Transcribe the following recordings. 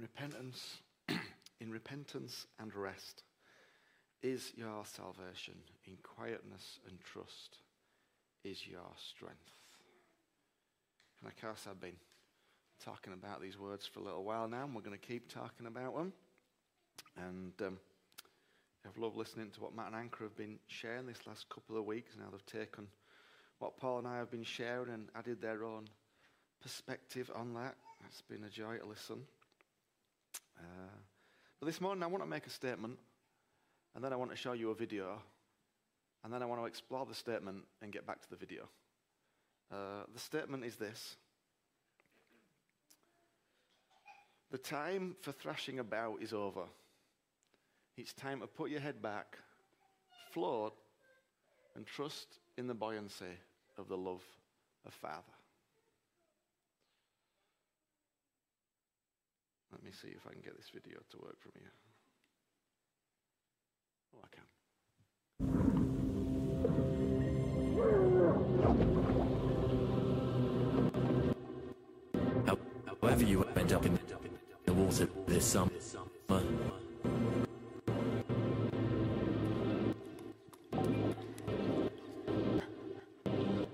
repentance, in repentance and rest is your salvation. In quietness and trust is your strength. And of course, I've been talking about these words for a little while now, and we're going to keep talking about them. And um, I've loved listening to what Matt and Anchor have been sharing this last couple of weeks. Now they've taken what Paul and I have been sharing and added their own perspective on that. It's been a joy to listen. Uh, but this morning, I want to make a statement, and then I want to show you a video, and then I want to explore the statement and get back to the video. Uh, the statement is this The time for thrashing about is over. It's time to put your head back, float, and trust in the buoyancy of the love of Father. Let me see if I can get this video to work from here. Oh, I can. However, you end up in the water this summer. Do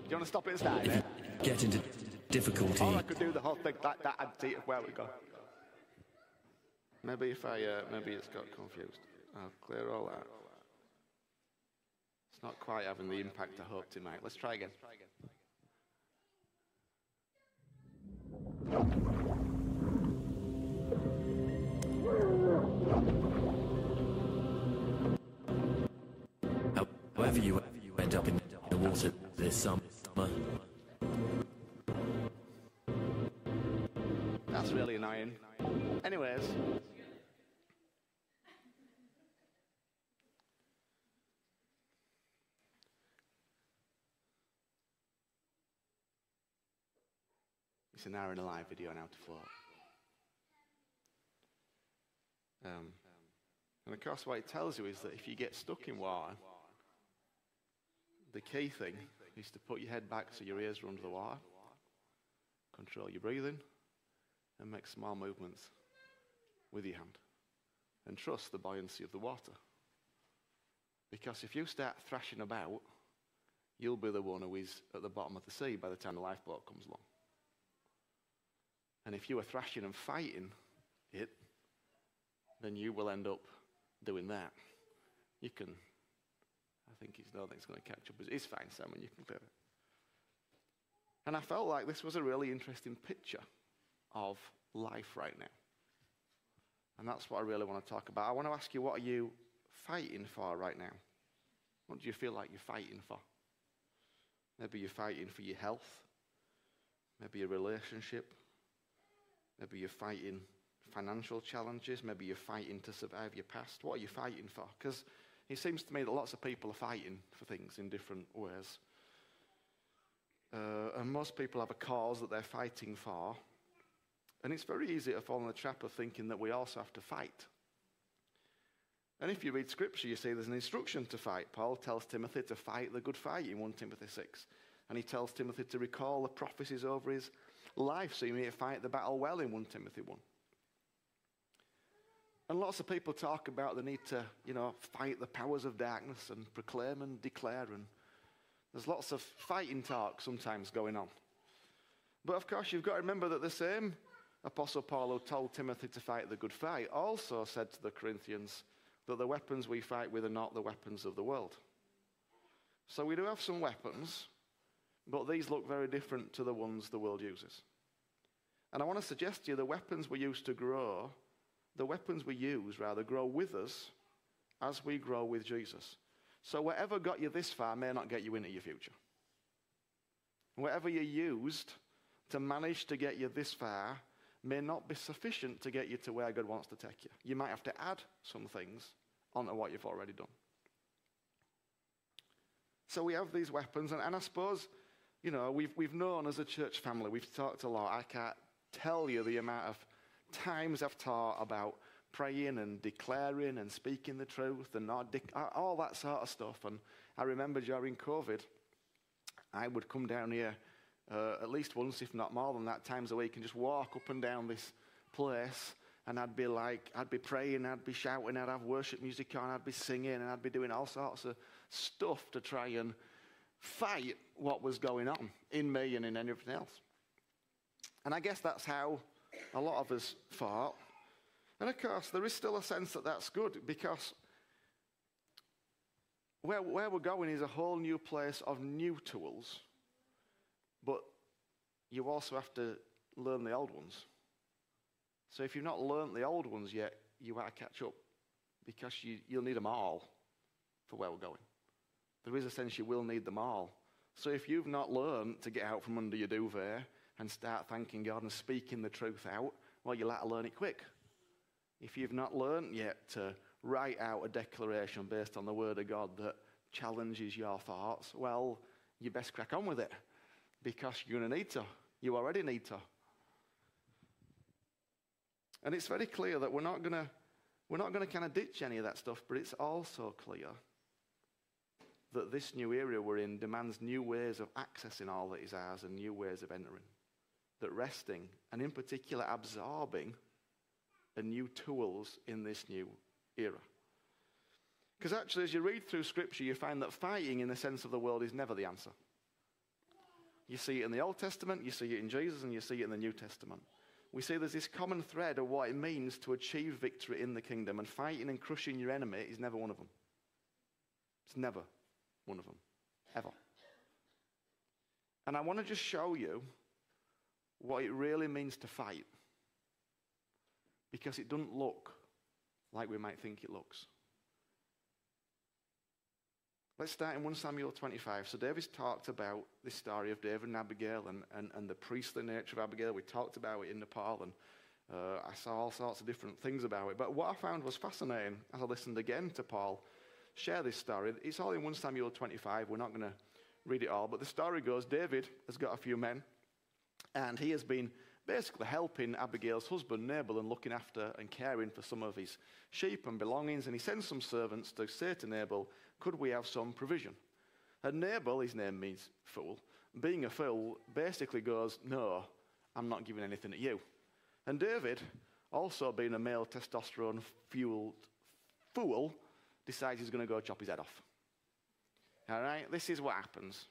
you want to stop it and start? Get into difficulty. Or I could do the whole thing like that and see where we go. Maybe if I, uh, maybe it's got confused. I'll clear all that. It's not quite having the impact I hoped it might. Let's try again. However you end up in the water this summer. That's really annoying. Anyways. An RNLI video on how to float. Um, and of course, what it tells you is that if you get stuck in water, the key thing is to put your head back so your ears are under the water, control your breathing, and make small movements with your hand. And trust the buoyancy of the water. Because if you start thrashing about, you'll be the one who is at the bottom of the sea by the time the lifeboat comes along. And if you are thrashing and fighting it, then you will end up doing that. You can, I think he's no thing's going to catch up. It's fine, Simon, you can clear it. And I felt like this was a really interesting picture of life right now. And that's what I really want to talk about. I want to ask you, what are you fighting for right now? What do you feel like you're fighting for? Maybe you're fighting for your health, maybe a relationship, maybe you're fighting financial challenges, maybe you're fighting to survive your past. What are you fighting for? Because it seems to me that lots of people are fighting for things in different ways. Uh, and most people have a cause that they're fighting for, and it's very easy to fall in the trap of thinking that we also have to fight. And if you read scripture, you see there's an instruction to fight. Paul tells Timothy to fight the good fight in 1 Timothy 6. And he tells Timothy to recall the prophecies over his life so he may fight the battle well in 1 Timothy 1. And lots of people talk about the need to, you know, fight the powers of darkness and proclaim and declare. And there's lots of fighting talk sometimes going on. But of course, you've got to remember that the same Apostle Paul, who told Timothy to fight the good fight, also said to the Corinthians that the weapons we fight with are not the weapons of the world. So we do have some weapons, but these look very different to the ones the world uses. And I want to suggest to you the weapons we use to grow, the weapons we use, rather, grow with us as we grow with Jesus. So whatever got you this far may not get you into your future. Whatever you used to manage to get you this far may not be sufficient to get you to where God wants to take you. You might have to add some things onto what you've already done. So we have these weapons, and, and I suppose, you know, we've, we've known as a church family, we've talked a lot. I can't tell you the amount of times I've taught about praying and declaring and speaking the truth and all that sort of stuff. And I remember during COVID, I would come down here uh, at least once, if not more than that, times a week, and just walk up and down this place and I'd be like, I'd be praying, I'd be shouting, I'd have worship music on, I'd be singing, and I'd be doing all sorts of stuff to try and fight what was going on in me and in everything else. And I guess that's how a lot of us fought. And of course, there is still a sense that that's good because where, where we're going is a whole new place of new tools. But you also have to learn the old ones. So if you've not learned the old ones yet, you to catch up because you, you'll need them all for where we're going. There is a sense you will need them all. So if you've not learned to get out from under your duvet and start thanking God and speaking the truth out, well, you'll have to learn it quick. If you've not learned yet to write out a declaration based on the Word of God that challenges your thoughts, well, you best crack on with it because you're going to need to. You already need to. And it's very clear that we're not going to we're not going to kind of ditch any of that stuff, but it's also clear that this new area we're in demands new ways of accessing all that is ours and new ways of entering. That resting, and in particular absorbing, are new tools in this new era. Because actually, as you read through Scripture, you find that fighting in the sense of the world is never the answer. You see it in the Old Testament, you see it in Jesus, and you see it in the New Testament. We see there's this common thread of what it means to achieve victory in the kingdom, and fighting and crushing your enemy is never one of them. It's never one of them, ever. And I want to just show you what it really means to fight because it doesn't look like we might think it looks. Let's start in 1 Samuel 25. So, David's talked about this story of David and Abigail and, and, and the priestly nature of Abigail. We talked about it in Nepal, and uh, I saw all sorts of different things about it. But what I found was fascinating as I listened again to Paul share this story. It's all in 1 Samuel 25. We're not going to read it all. But the story goes David has got a few men, and he has been basically helping Abigail's husband, Nabal, and looking after and caring for some of his sheep and belongings. And he sends some servants to say to Nabal, Could we have some provision? And Nabal, his name means fool, being a fool, basically goes, No, I'm not giving anything to you. And David, also being a male testosterone fueled fool, decides he's going to go chop his head off. All right, this is what happens.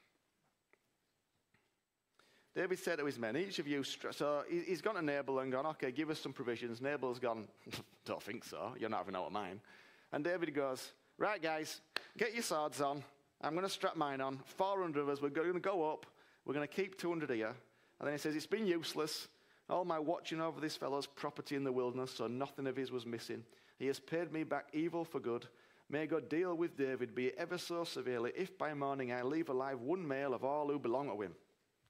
David said to his men, each of you, so he's gone to Nabal and gone, okay, give us some provisions. Nabal's gone, don't think so, you're not having out of mine. And David goes, right, guys, get your swords on. I'm going to strap mine on. 400 of us, we're going to go up. We're going to keep 200 here. And then he says, it's been useless. All my watching over this fellow's property in the wilderness, so nothing of his was missing. He has paid me back evil for good. May God deal with David, be it ever so severely, if by morning I leave alive one male of all who belong to him.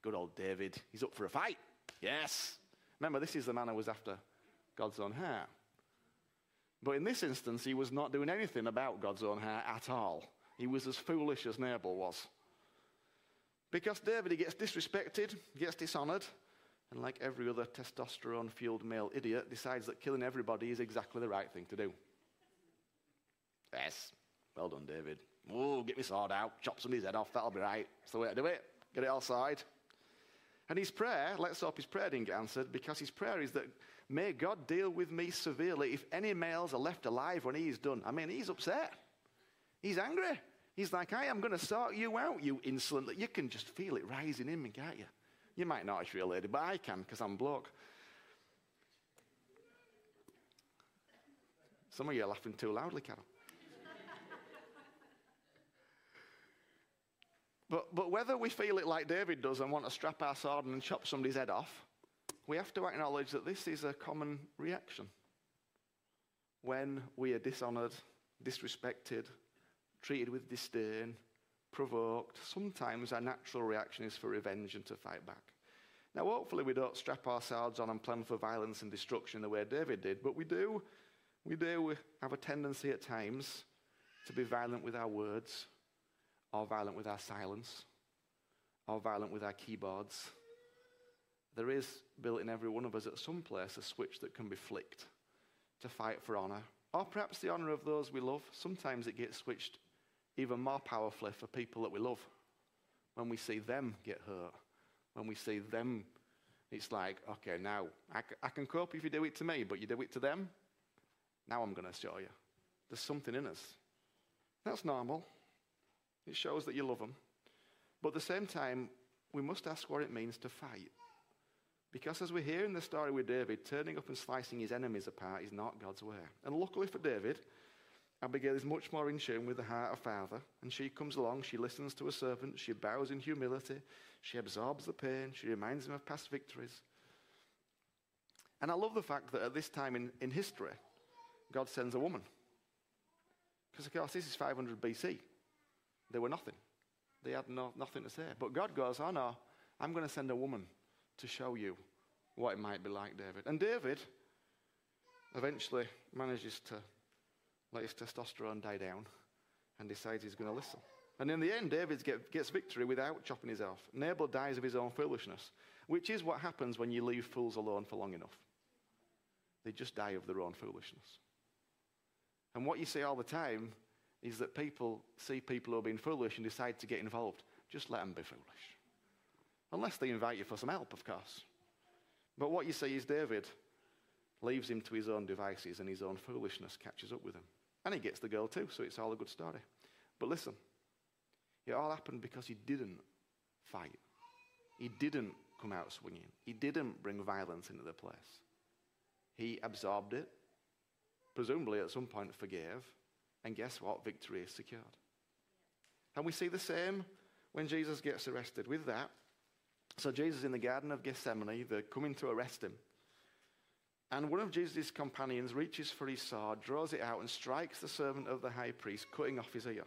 Good old David. He's up for a fight. Yes. Remember, this is the man who was after God's own heart. But in this instance, he was not doing anything about God's own heart at all. He was as foolish as Nabal was. Because David, he gets disrespected, gets dishonored, and like every other testosterone fueled male idiot, decides that killing everybody is exactly the right thing to do. Yes, well done, David. Oh, get my sword out, chop somebody's head off, that'll be right. That's the way to do it. Get it all side. And his prayer, let's hope his prayer didn't get answered, because his prayer is that may God deal with me severely if any males are left alive when he's done. I mean, he's upset. He's angry. He's like, I am going to sort you out, you insolent. You can just feel it rising in me, can't you? You might not, it's real lady, but I can because I'm bloke. Some of you are laughing too loudly, Carol. But, but whether we feel it like David does and want to strap our sword and chop somebody's head off, we have to acknowledge that this is a common reaction. When we are dishonored, disrespected, treated with disdain, provoked, sometimes our natural reaction is for revenge and to fight back. Now, hopefully, we don't strap our swords on and plan for violence and destruction the way David did, but we do, we do have a tendency at times to be violent with our words, or violent with our silence, or violent with our keyboards. There is built in every one of us at some place a switch that can be flicked to fight for honor, or perhaps the honor of those we love. Sometimes it gets switched even more powerfully for people that we love when we see them get hurt, when we see them It's like, okay, now I, c- I can cope if you do it to me, but you do it to them. Now I'm going to show you. There's something in us. That's normal. It shows that you love them. But at the same time, we must ask what it means to fight. Because as we hear in the story with David, turning up and slicing his enemies apart is not God's way. And luckily for David, Abigail is much more in tune with the heart of Father, and she comes along, she listens to her servant, she bows in humility, she absorbs the pain, she reminds him of past victories. And I love the fact that at this time in, in history, God sends a woman. Because, of course, this is 500 BC. They were nothing. They had no, nothing to say. But God goes, Oh no, I'm going to send a woman to show you what it might be like, David. And David eventually manages to let his testosterone die down and decides he's going to listen. And in the end, David get, gets victory without chopping his off. Nabal dies of his own foolishness, which is what happens when you leave fools alone for long enough. They just die of their own foolishness. And what you see all the time is that people see people who are being foolish and decide to get involved. Just let them be foolish. Unless they invite you for some help, of course. But what you see is David leaves him to his own devices and his own foolishness catches up with him. And he gets the girl too, so it's all a good story. But listen, it all happened because he didn't fight. He didn't come out swinging. He didn't bring violence into the place. He absorbed it, presumably at some point forgave, and guess what? Victory is secured. And we see the same when Jesus gets arrested with that. So Jesus in the Garden of Gethsemane, they're coming to arrest him. And one of Jesus' companions reaches for his sword, draws it out, and strikes the servant of the high priest, cutting off his ear.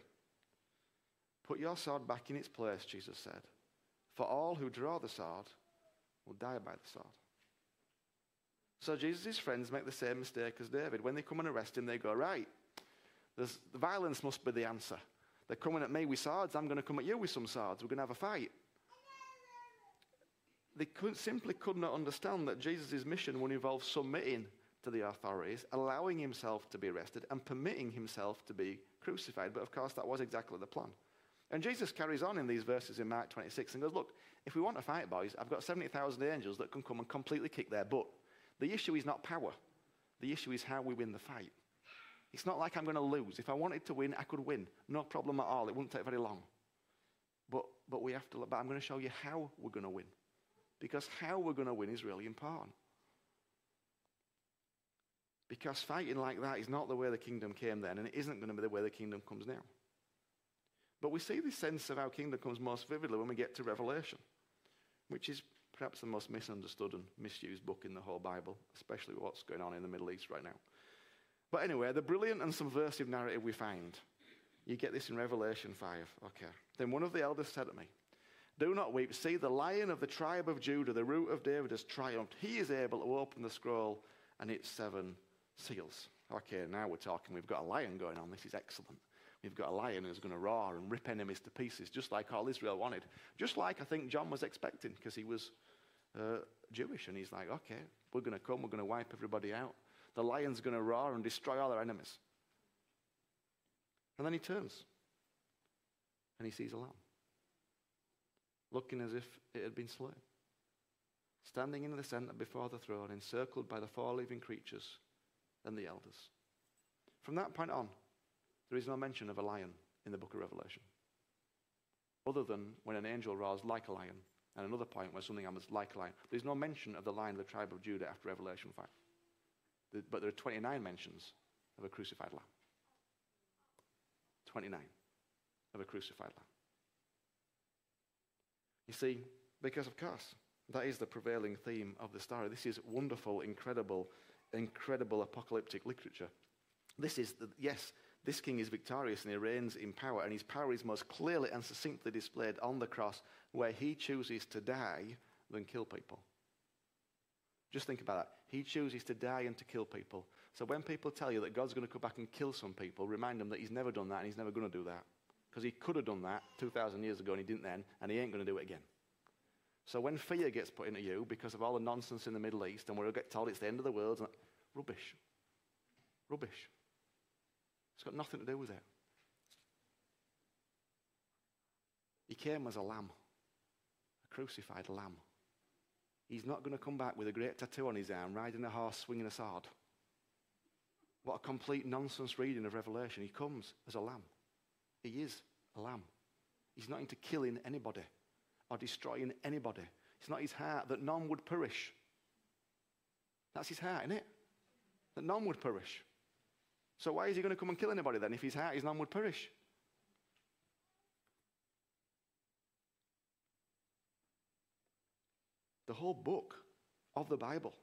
Put your sword back in its place, Jesus said, for all who draw the sword will die by the sword. So Jesus' friends make the same mistake as David. When they come and arrest him, they go, Right, there's, the violence must be the answer. They're coming at me with swords, I'm going to come at you with some swords. We're going to have a fight. They could, simply could not understand that Jesus' mission would involve submitting to the authorities, allowing himself to be arrested, and permitting himself to be crucified. But of course, that was exactly the plan. And Jesus carries on in these verses in Mark 26 and goes, Look, if we want to fight, boys, I've got 70,000 angels that can come and completely kick their butt. The issue is not power, the issue is how we win the fight. It's not like I'm going to lose. If I wanted to win, I could win. No problem at all. It wouldn't take very long. But, but we have to, but I'm going to show you how we're going to win. Because how we're going to win is really important. Because fighting like that is not the way the kingdom came then, and it isn't going to be the way the kingdom comes now. But we see this sense of how kingdom comes most vividly when we get to Revelation, which is perhaps the most misunderstood and misused book in the whole Bible, especially what's going on in the Middle East right now. But anyway, the brilliant and subversive narrative we find, you get this in Revelation 5. Okay. Then one of the elders said to me, Do not weep. See, the lion of the tribe of Judah, the root of David, has triumphed. He is able to open the scroll and its seven seals. Okay, now we're talking. We've got a lion going on. This is excellent. We've got a lion who's going to roar and rip enemies to pieces, just like all Israel wanted. Just like I think John was expecting, because he was uh, Jewish. And he's like, okay, we're going to come, we're going to wipe everybody out. The lion's going to roar and destroy all our enemies. And then he turns and he sees a lamb, looking as if it had been slain, standing in the center before the throne, encircled by the four living creatures and the elders. From that point on, there is no mention of a lion in the book of Revelation, other than when an angel roars like a lion, and another point where something happens like a lion. There's no mention of the lion of the tribe of Judah after Revelation 5. But there are 29 mentions of a crucified lamb. 29 of a crucified lamb. You see, because of course, that is the prevailing theme of the story. This is wonderful, incredible, incredible apocalyptic literature. This is, the, yes, this king is victorious and he reigns in power, and his power is most clearly and succinctly displayed on the cross, where he chooses to die than kill people. Just think about that. He chooses to die and to kill people. So when people tell you that God's going to come back and kill some people, remind them that he's never done that and he's never going to do that. Because he could have done that 2,000 years ago and he didn't then, and he ain't going to do it again. So when fear gets put into you because of all the nonsense in the Middle East and we're get told it's the end of the world, rubbish. Rubbish. It's got nothing to do with it. He came as a lamb, a crucified lamb. He's not going to come back with a great tattoo on his arm, riding a horse, swinging a sword. What a complete nonsense reading of Revelation. He comes as a lamb. He is a lamb. He's not into killing anybody or destroying anybody. It's not his heart that none would perish. That's his heart, isn't it? That none would perish. So why is he going to come and kill anybody then if his heart is none would perish? The whole book of the Bible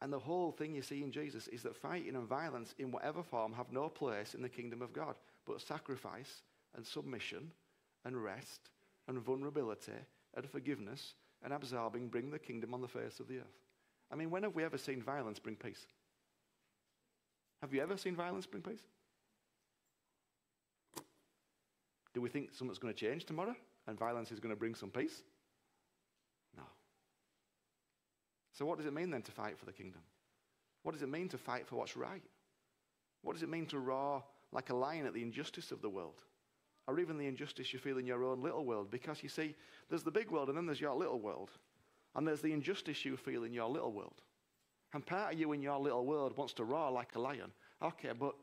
and the whole thing you see in Jesus is that fighting and violence in whatever form have no place in the kingdom of God, but sacrifice and submission and rest and vulnerability and forgiveness and absorbing bring the kingdom on the face of the earth. I mean, when have we ever seen violence bring peace? Have you ever seen violence bring peace? Do we think something's going to change tomorrow and violence is going to bring some peace? No. So, what does it mean then to fight for the kingdom? What does it mean to fight for what's right? What does it mean to roar like a lion at the injustice of the world? Or even the injustice you feel in your own little world? Because you see, there's the big world and then there's your little world. And there's the injustice you feel in your little world. And part of you in your little world wants to roar like a lion. Okay, but,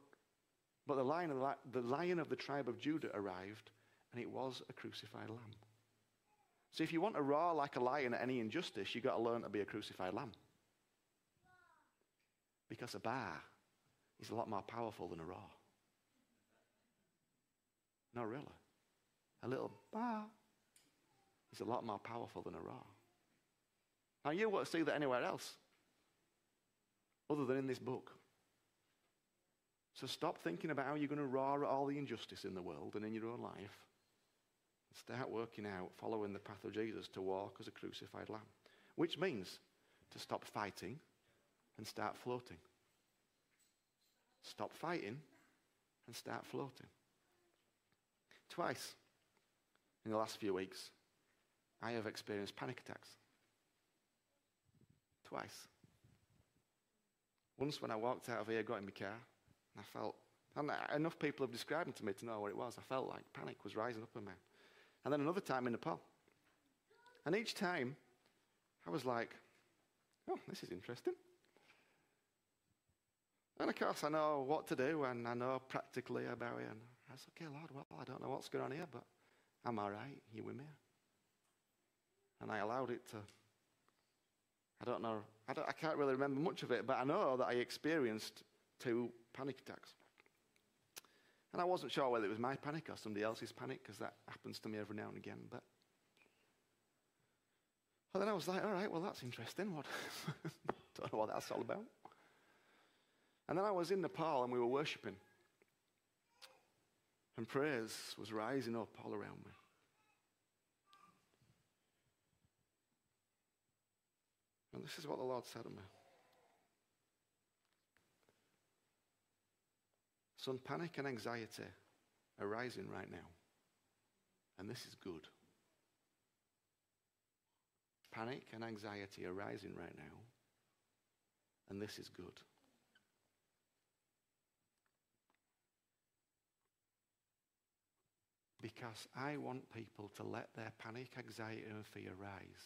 but the, lion of the, the lion of the tribe of Judah arrived, and it was a crucified lamb. So if you want to roar like a lion at any injustice, you've got to learn to be a crucified lamb. Because a baa is a lot more powerful than a roar. No, really. A little baa is a lot more powerful than a roar. Now, you won't see that anywhere else other than in this book. So stop thinking about how you're going to roar at all the injustice in the world and in your own life. Start working out, following the path of Jesus to walk as a crucified lamb, which means to stop fighting and start floating. Stop fighting and start floating. Twice in the last few weeks, I have experienced panic attacks. Twice. Once when I walked out of here, got in my car, and I felt, and enough people have described it to me to know what it was. I felt like panic was rising up in me. And then another time in Nepal. And each time, I was like, oh, this is interesting. And of course, I know what to do and I know practically about it. And I said, okay, Lord, well, I don't know what's going on here, but I'm all right. You with me? And I allowed it to, I don't know, I, don't, I can't really remember much of it, but I know that I experienced two panic attacks. And I wasn't sure whether it was my panic or somebody else's panic, because that happens to me every now and again. But well, then I was like, all right, well, that's interesting. What? don't know what that's all about. And then I was in Nepal and we were worshipping. And praise was rising up all around me. And this is what the Lord said to me. Some panic and anxiety are rising right now. And this is good. Panic and anxiety are rising right now. And this is good. Because I want people to let their panic, anxiety, and fear rise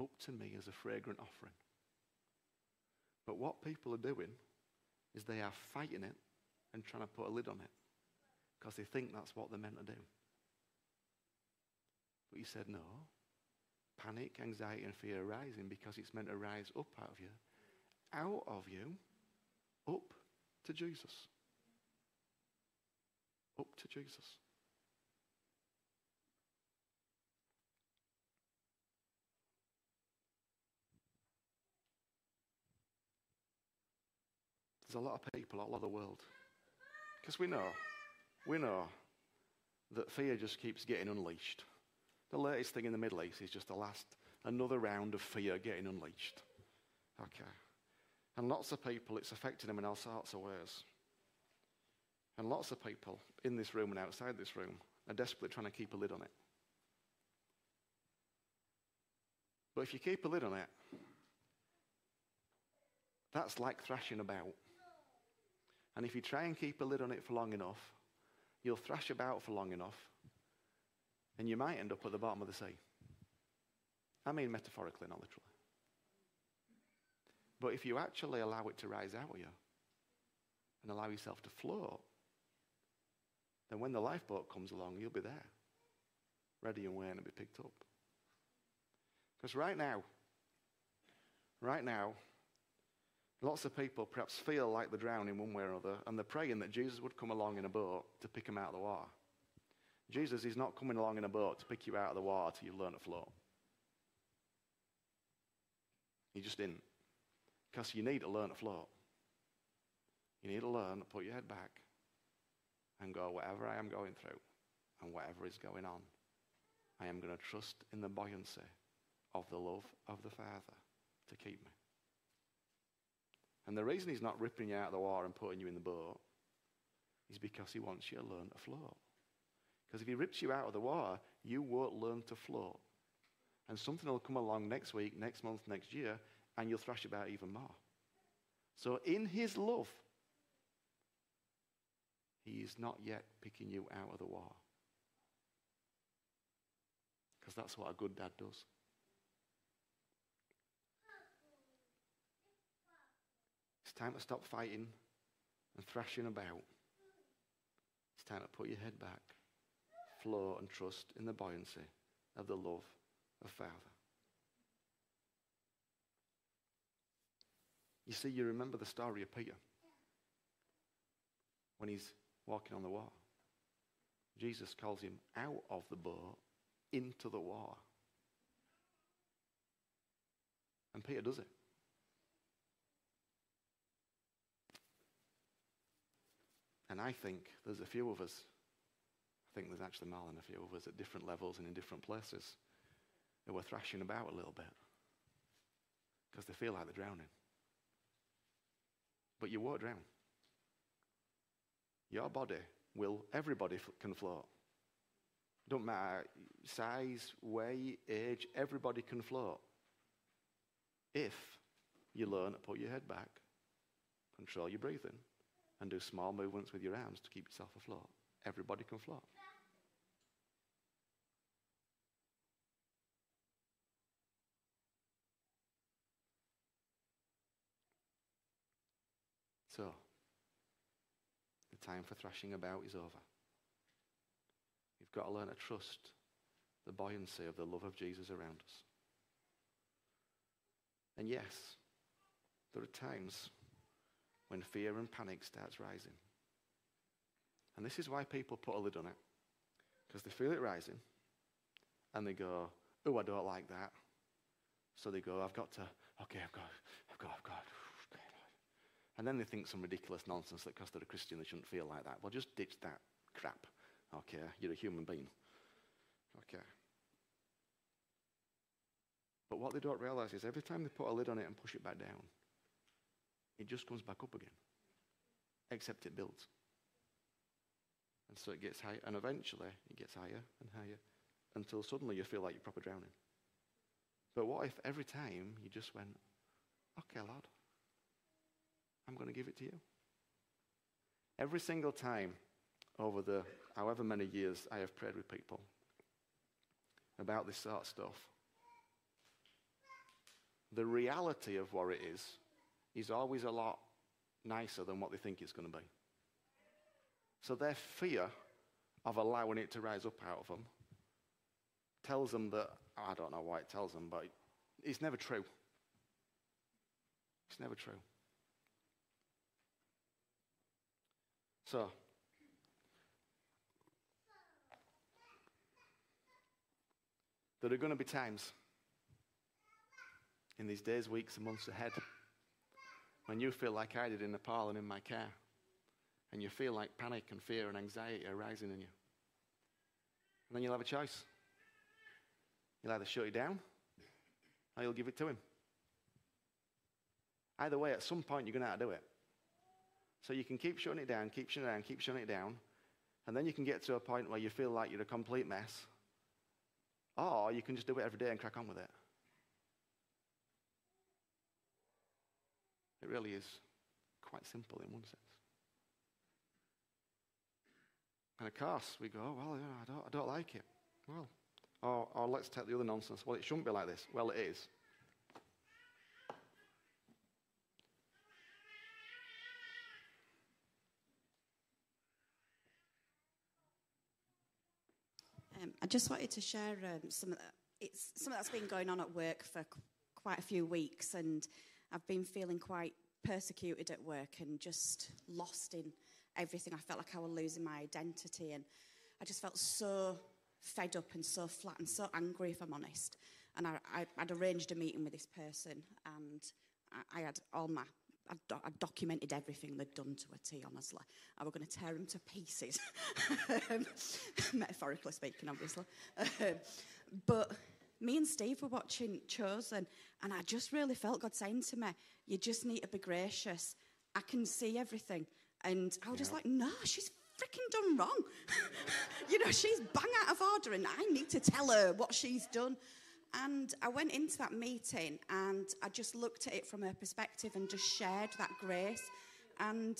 up to me as a fragrant offering. But what people are doing is they are fighting it and trying to put a lid on it because they think that's what they're meant to do. But he said, no. Panic, anxiety, and fear are rising because it's meant to rise up out of you, out of you, up to Jesus. Up to Jesus. There's a lot of people all over the world. Because we know, we know that fear just keeps getting unleashed. The latest thing in the Middle East is just the last, another round of fear getting unleashed. Okay. And lots of people, it's affecting them in all sorts of ways. And lots of people in this room and outside this room are desperately trying to keep a lid on it. But if you keep a lid on it, that's like thrashing about. And if you try and keep a lid on it for long enough, you'll thrash about for long enough, and you might end up at the bottom of the sea. I mean metaphorically, not literally. But if you actually allow it to rise out of you and allow yourself to float, then when the lifeboat comes along, you'll be there, ready and waiting to be picked up. Because right now, right now, lots of people perhaps feel like they're drowning one way or other, and they're praying that Jesus would come along in a boat to pick them out of the water. Jesus is not coming along in a boat to pick you out of the water till you learn to float. He just didn't. Because you need to learn to float. You need to learn to put your head back and go, whatever I am going through and whatever is going on, I am going to trust in the buoyancy of the love of the Father to keep me. And the reason he's not ripping you out of the water and putting you in the boat is because he wants you to learn to float. Because if he rips you out of the water, you won't learn to float. And something will come along next week, next month, next year, and you'll thrash about even more. So, in his love, he is not yet picking you out of the water. Because that's what a good dad does. Time to stop fighting and thrashing about. It's time to put your head back, flow, and trust in the buoyancy of the love of Father. You see, you remember the story of Peter when he's walking on the water. Jesus calls him out of the boat into the water. And Peter does it. And I think there's a few of us, I think there's actually more than a few of us at different levels and in different places who are thrashing about a little bit because they feel like they're drowning. But you won't drown. Your body will, everybody can float. Don't matter size, weight, age, everybody can float. If you learn to put your head back, control your breathing, and do small movements with your arms to keep yourself afloat, everybody can float. So, the time for thrashing about is over. You've got to learn to trust the buoyancy of the love of Jesus around us. And yes, there are times when fear and panic starts rising. And this is why people put a lid on it. Because they feel it rising and they go, oh, I don't like that. So they go, I've got to, okay, I've got, I've got, I've got. And then they think some ridiculous nonsense that because they're a Christian they shouldn't feel like that. Well, just ditch that crap. Okay, you're a human being. Okay. But what they don't realize is every time they put a lid on it and push it back down, it just comes back up again. Except it builds. And so it gets higher, and eventually it gets higher and higher until suddenly you feel like you're proper drowning. But what if every time you just went, okay, Lord, I'm going to give it to you? Every single time over the however many years I have prayed with people about this sort of stuff, the reality of what it is is always a lot nicer than what they think it's going to be. So their fear of allowing it to rise up out of them tells them that, I don't know why it tells them, but it's never true. It's never true. So, there are going to be times in these days, weeks, and months ahead when you feel like I did in Nepal and in my car, and you feel like panic and fear and anxiety are rising in you. And then you'll have a choice. You'll either shut it down or you'll give it to him. Either way, at some point, you're going to have to do it. So you can keep shutting it down, keep shutting it down, keep shutting it down, and then you can get to a point where you feel like you're a complete mess. Or you can just do it every day and crack on with it. It really is quite simple in one sense. And of course, we go, oh, well, you know, I, don't, I don't like it. Well, Or, or let's take the other nonsense. Well, it shouldn't be like this. Well, it is. Um, I just wanted to share um, some of. It's something that's been going on at work for qu- quite a few weeks, and I've been feeling quite persecuted at work and just lost in everything. I felt like I was losing my identity, and I just felt so fed up and so flat and so angry, if I'm honest. And I, I, I'd arranged a meeting with this person, and I, I had all my I, do- I documented everything they'd done to a T, honestly. I were going to tear them to pieces, metaphorically speaking, obviously. But me and Steve were watching Chosen, and I just really felt God saying to me, You just need to be gracious. I can see everything. And I was just like, No, she's freaking done wrong. you know, she's bang out of order, and I need to tell her what she's done. And I went into that meeting and I just looked at it from her perspective and just shared that grace. And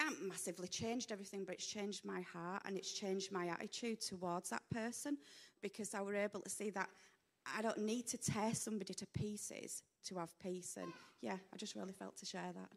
it massively changed everything, but it's changed my heart and it's changed my attitude towards that person because I were able to see that I don't need to tear somebody to pieces to have peace. And yeah, I just really felt to share that.